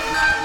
Bye.